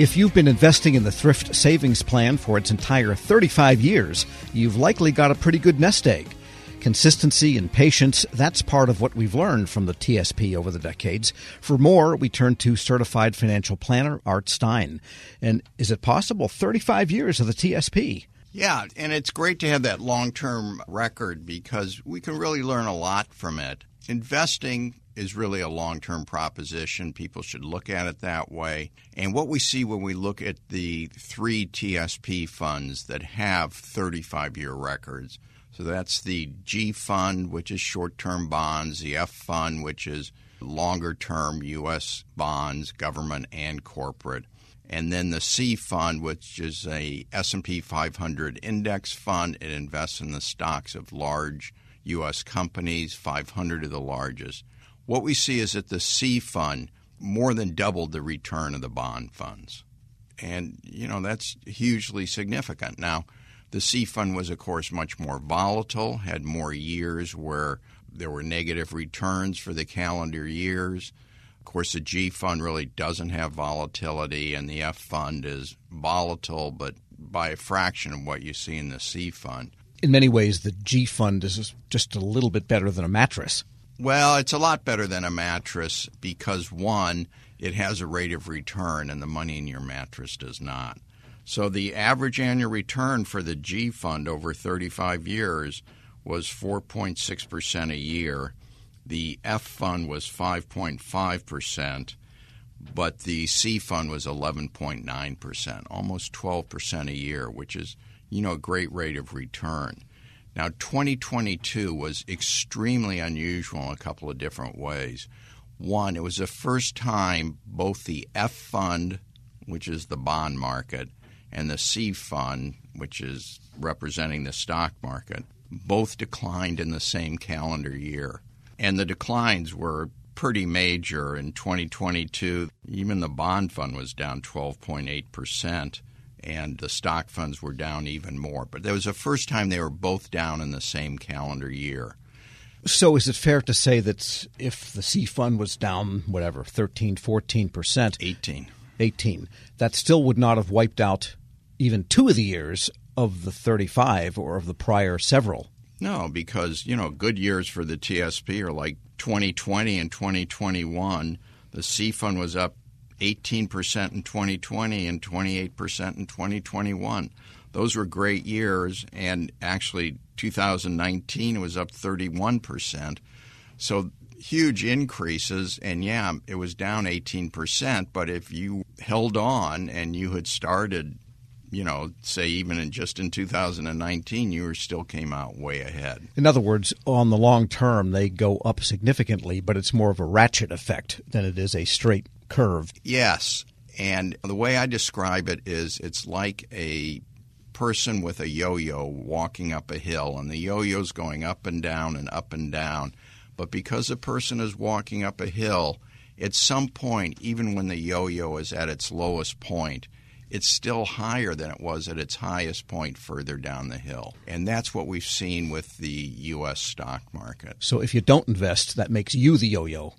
If you've been investing in the Thrift Savings Plan for its entire 35 years, you've likely got a pretty good nest egg. Consistency and patience, that's part of what we've learned from the TSP over the decades. For more, we turn to certified financial planner Art Stein. And is it possible 35 years of the TSP? Yeah, and it's great to have that long term record because we can really learn a lot from it. Investing is really a long term proposition. People should look at it that way. And what we see when we look at the three TSP funds that have 35 year records so that's the G fund, which is short term bonds, the F fund, which is longer term U.S. bonds, government and corporate. And then the C fund, which is a S&P 500 index fund. It invests in the stocks of large U.S. companies, 500 of the largest. What we see is that the C fund more than doubled the return of the bond funds. And, you know, that's hugely significant. Now, the C fund was, of course, much more volatile, had more years where there were negative returns for the calendar years. Of course, the G fund really doesn't have volatility, and the F fund is volatile, but by a fraction of what you see in the C fund. In many ways, the G fund is just a little bit better than a mattress. Well, it's a lot better than a mattress because, one, it has a rate of return, and the money in your mattress does not. So the average annual return for the G fund over 35 years was 4.6% a year. The F fund was 5.5%, but the C fund was 11.9%, almost 12% a year, which is, you know, a great rate of return. Now, 2022 was extremely unusual in a couple of different ways. One, it was the first time both the F fund, which is the bond market, and the C fund, which is representing the stock market, both declined in the same calendar year. And the declines were pretty major in 2022. Even the bond fund was down 12.8%, and the stock funds were down even more. But there was the first time they were both down in the same calendar year. So is it fair to say that if the C fund was down, whatever, 13, 14%? 18. 18. That still would not have wiped out even two of the years of the 35 or of the prior several. No, because, you know, good years for the TSP are like 2020 and 2021. The C fund was up 18% in 2020 and 28% in 2021. Those were great years, and actually 2019 was up 31%. So huge increases, and yeah, it was down 18%. But if you held on and you had started you know, say even in just in 2019, you still came out way ahead. In other words, on the long term, they go up significantly, but it's more of a ratchet effect than it is a straight curve. Yes. And the way I describe it is it's like a person with a yo yo walking up a hill, and the yo yo's going up and down and up and down. But because a person is walking up a hill, at some point, even when the yo yo is at its lowest point, it's still higher than it was at its highest point further down the hill. And that's what we've seen with the U.S. stock market. So if you don't invest, that makes you the yo yo.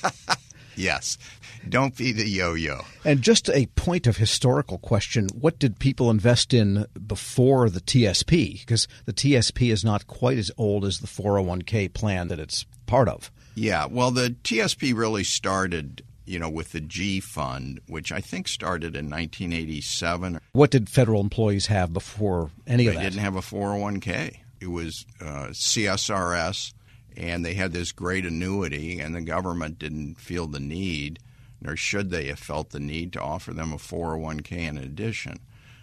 yes. Don't be the yo yo. And just a point of historical question what did people invest in before the TSP? Because the TSP is not quite as old as the 401k plan that it's part of. Yeah, well, the TSP really started you know, with the G Fund, which I think started in 1987. What did federal employees have before any they of that? They didn't have a 401k. It was uh, CSRS, and they had this great annuity, and the government didn't feel the need, nor should they have felt the need to offer them a 401k in addition.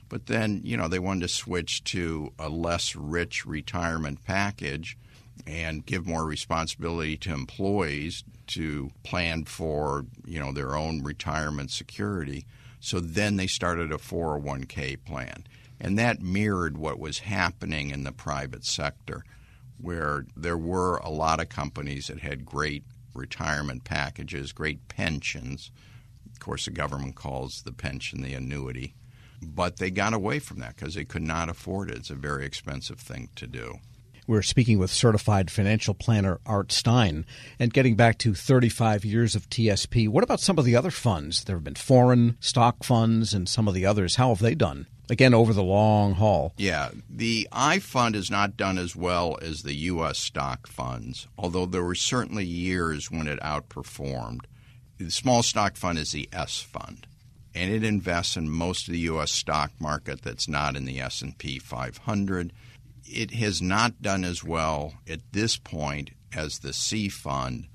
But then, you know, they wanted to switch to a less rich retirement package and give more responsibility to employees to plan for you know their own retirement security. So then they started a 401k plan, and that mirrored what was happening in the private sector, where there were a lot of companies that had great retirement packages, great pensions. Of course, the government calls the pension the annuity, but they got away from that because they could not afford it. It's a very expensive thing to do. We're speaking with certified financial planner Art Stein. And getting back to 35 years of TSP, what about some of the other funds? There have been foreign stock funds and some of the others. How have they done? Again, over the long haul. Yeah, the I fund has not done as well as the U.S. stock funds, although there were certainly years when it outperformed. The small stock fund is the S fund, and it invests in most of the U.S. stock market that's not in the S&P 500 it has not done as well at this point as the C fund,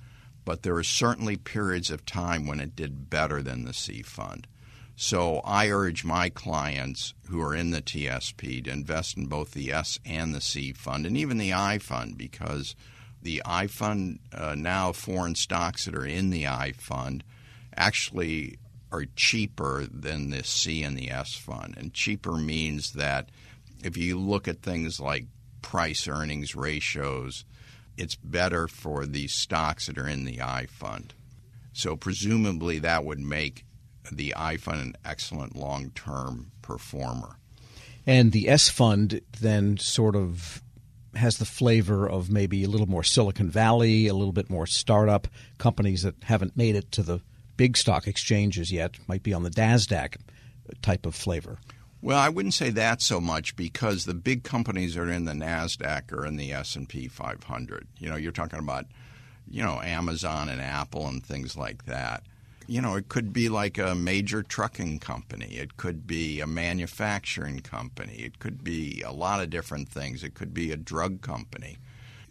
but there are certainly periods of time when it did better than the C fund. So I urge my clients who are in the TSP to invest in both the S and the C fund and even the I fund because the I fund uh, now foreign stocks that are in the I fund actually are cheaper than the C and the S fund. And cheaper means that if you look at things like price earnings ratios, it's better for these stocks that are in the I fund. So presumably that would make the I fund an excellent long term performer. And the S fund then sort of has the flavor of maybe a little more Silicon Valley, a little bit more startup companies that haven't made it to the big stock exchanges yet, might be on the NASDAQ type of flavor. Well, I wouldn't say that so much because the big companies are in the Nasdaq or in the S and P 500. You know, you're talking about, you know, Amazon and Apple and things like that. You know, it could be like a major trucking company. It could be a manufacturing company. It could be a lot of different things. It could be a drug company.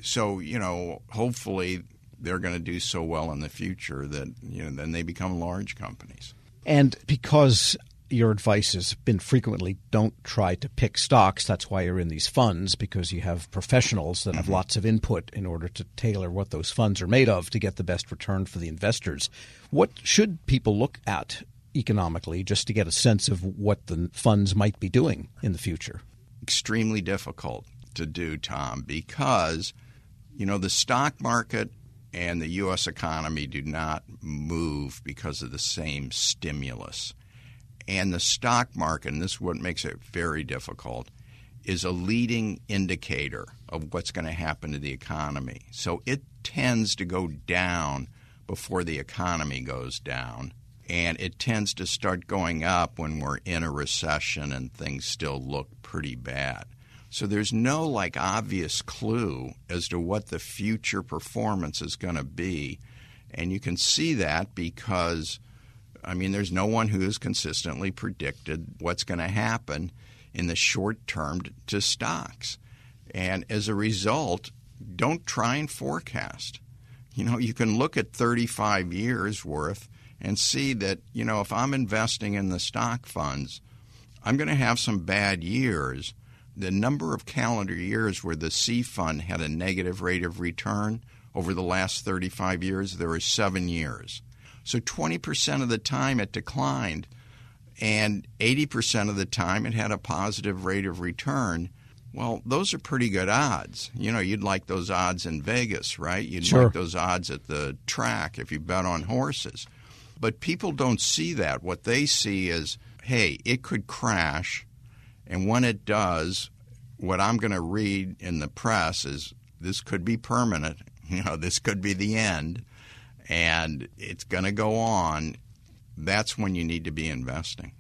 So, you know, hopefully they're going to do so well in the future that, you know, then they become large companies. And because your advice has been frequently don't try to pick stocks. That's why you're in these funds because you have professionals that have mm-hmm. lots of input in order to tailor what those funds are made of to get the best return for the investors. What should people look at economically just to get a sense of what the funds might be doing in the future? Extremely difficult to do, Tom, because you know the stock market and the U.S. economy do not move because of the same stimulus. And the stock market, and this is what makes it very difficult, is a leading indicator of what's going to happen to the economy. So it tends to go down before the economy goes down. And it tends to start going up when we're in a recession and things still look pretty bad. So there's no like obvious clue as to what the future performance is going to be. And you can see that because I mean, there's no one who has consistently predicted what's going to happen in the short term to stocks. And as a result, don't try and forecast. You know, you can look at 35 years worth and see that, you know, if I'm investing in the stock funds, I'm going to have some bad years. The number of calendar years where the C fund had a negative rate of return over the last 35 years, there are seven years. So 20% of the time it declined, and 80% of the time it had a positive rate of return. Well, those are pretty good odds. You know, you'd like those odds in Vegas, right? You'd sure. like those odds at the track if you bet on horses. But people don't see that. What they see is, hey, it could crash. And when it does, what I'm going to read in the press is this could be permanent. You know, this could be the end and it's going to go on, that's when you need to be investing.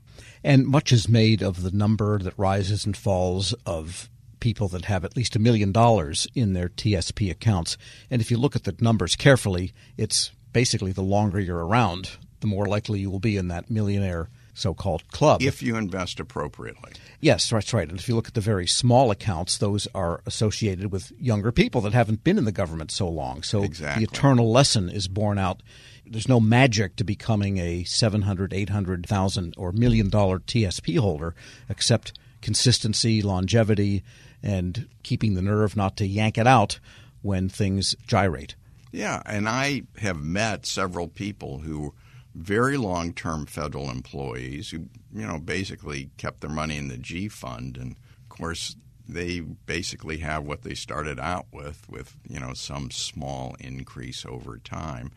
And much is made of the number that rises and falls of people that have at least a million dollars in their TSP accounts. And if you look at the numbers carefully, it's basically the longer you're around, the more likely you will be in that millionaire so-called club. If you invest appropriately. Yes, that's right. And if you look at the very small accounts, those are associated with younger people that haven't been in the government so long. So exactly. the eternal lesson is borne out. There's no magic to becoming a 700, 800,000 or million dollar TSP holder except consistency, longevity, and keeping the nerve not to yank it out when things gyrate. Yeah, and I have met several people who very long term federal employees who, you know, basically kept their money in the G fund. And of course, they basically have what they started out with, with, you know, some small increase over time.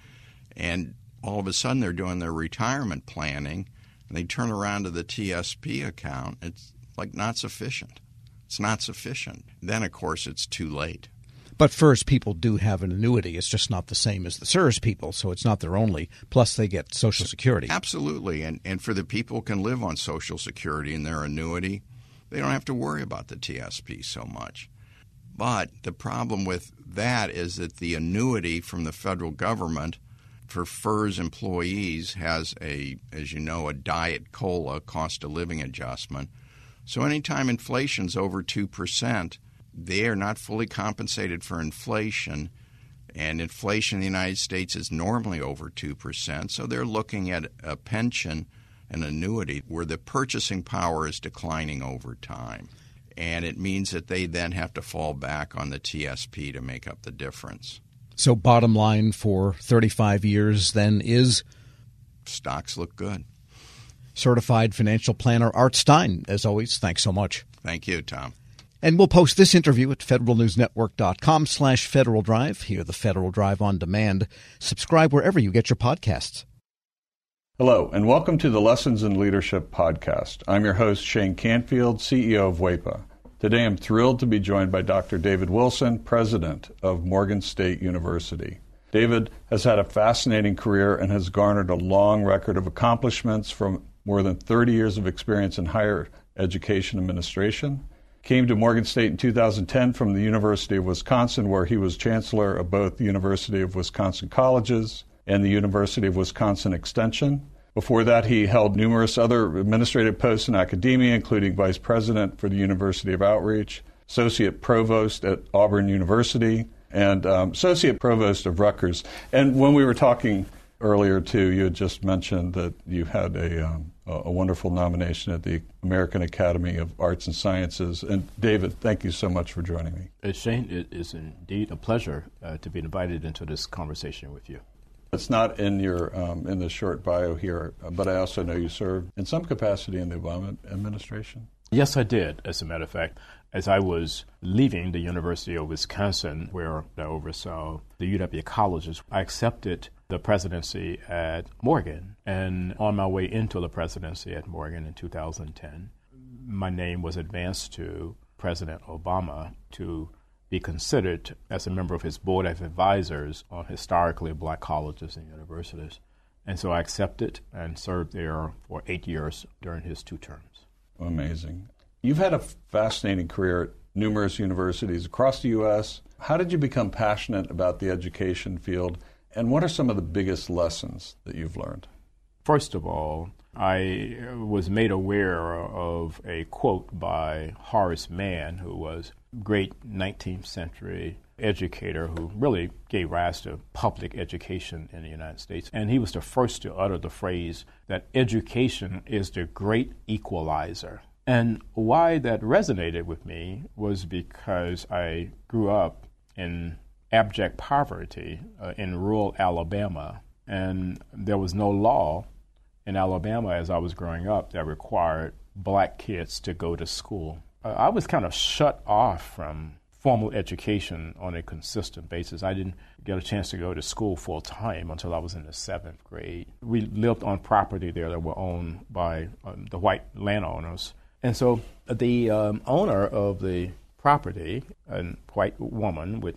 And all of a sudden they're doing their retirement planning and they turn around to the TSP account. It's like not sufficient. It's not sufficient. Then, of course, it's too late. But FERS people do have an annuity. It's just not the same as the CSRS people, so it's not their only. Plus, they get Social Security. Absolutely. And, and for the people can live on Social Security and their annuity, they don't have to worry about the TSP so much. But the problem with that is that the annuity from the federal government for FERS employees has a, as you know, a diet COLA cost of living adjustment. So anytime inflation's over 2%, they are not fully compensated for inflation. And inflation in the United States is normally over 2%. So they're looking at a pension, an annuity, where the purchasing power is declining over time. And it means that they then have to fall back on the TSP to make up the difference. So, bottom line for 35 years then is stocks look good. Certified financial planner Art Stein, as always, thanks so much. Thank you, Tom. And we'll post this interview at federalnewsnetwork.com slash Federal Drive. Hear the Federal Drive on demand. Subscribe wherever you get your podcasts. Hello, and welcome to the Lessons in Leadership podcast. I'm your host, Shane Canfield, CEO of WEPA. Today I'm thrilled to be joined by Dr. David Wilson, president of Morgan State University. David has had a fascinating career and has garnered a long record of accomplishments from more than 30 years of experience in higher education administration Came to Morgan State in 2010 from the University of Wisconsin, where he was chancellor of both the University of Wisconsin Colleges and the University of Wisconsin Extension. Before that, he held numerous other administrative posts in academia, including vice president for the University of Outreach, associate provost at Auburn University, and um, associate provost of Rutgers. And when we were talking earlier, too, you had just mentioned that you had a um, a wonderful nomination at the American Academy of Arts and Sciences. And David, thank you so much for joining me. Uh, Shane, it is indeed a pleasure uh, to be invited into this conversation with you. It's not in your um, in the short bio here, but I also know you served in some capacity in the Obama administration. Yes, I did. As a matter of fact, as I was leaving the University of Wisconsin, where I oversaw the UW colleges, I accepted the presidency at Morgan. And on my way into the presidency at Morgan in 2010, my name was advanced to President Obama to be considered as a member of his board of advisors on historically black colleges and universities. And so I accepted and served there for eight years during his two terms. Amazing. You've had a fascinating career at numerous universities across the U.S. How did you become passionate about the education field? And what are some of the biggest lessons that you've learned? First of all, I was made aware of a quote by Horace Mann, who was a great 19th century educator who really gave rise to public education in the United States. And he was the first to utter the phrase that education is the great equalizer. And why that resonated with me was because I grew up in abject poverty uh, in rural Alabama, and there was no law in Alabama as I was growing up that required black kids to go to school. Uh, I was kind of shut off from formal education on a consistent basis. I didn't get a chance to go to school full time until I was in the seventh grade. We lived on property there that were owned by um, the white landowners. And so the um, owner of the property, a white woman, would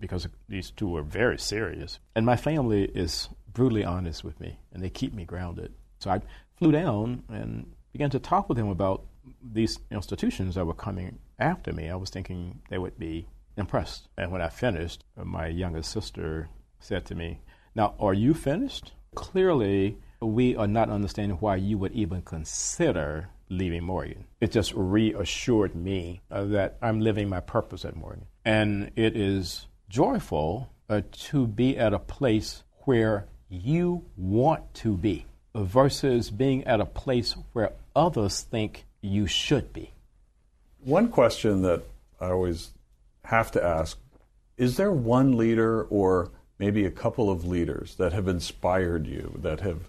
because these two were very serious. And my family is brutally honest with me, and they keep me grounded. So I flew down and began to talk with them about these institutions that were coming after me. I was thinking they would be impressed. And when I finished, my youngest sister said to me, Now, are you finished? Clearly, we are not understanding why you would even consider leaving Morgan. It just reassured me that I'm living my purpose at Morgan. And it is joyful uh, to be at a place where you want to be versus being at a place where others think you should be. One question that I always have to ask is there one leader or maybe a couple of leaders that have inspired you, that have,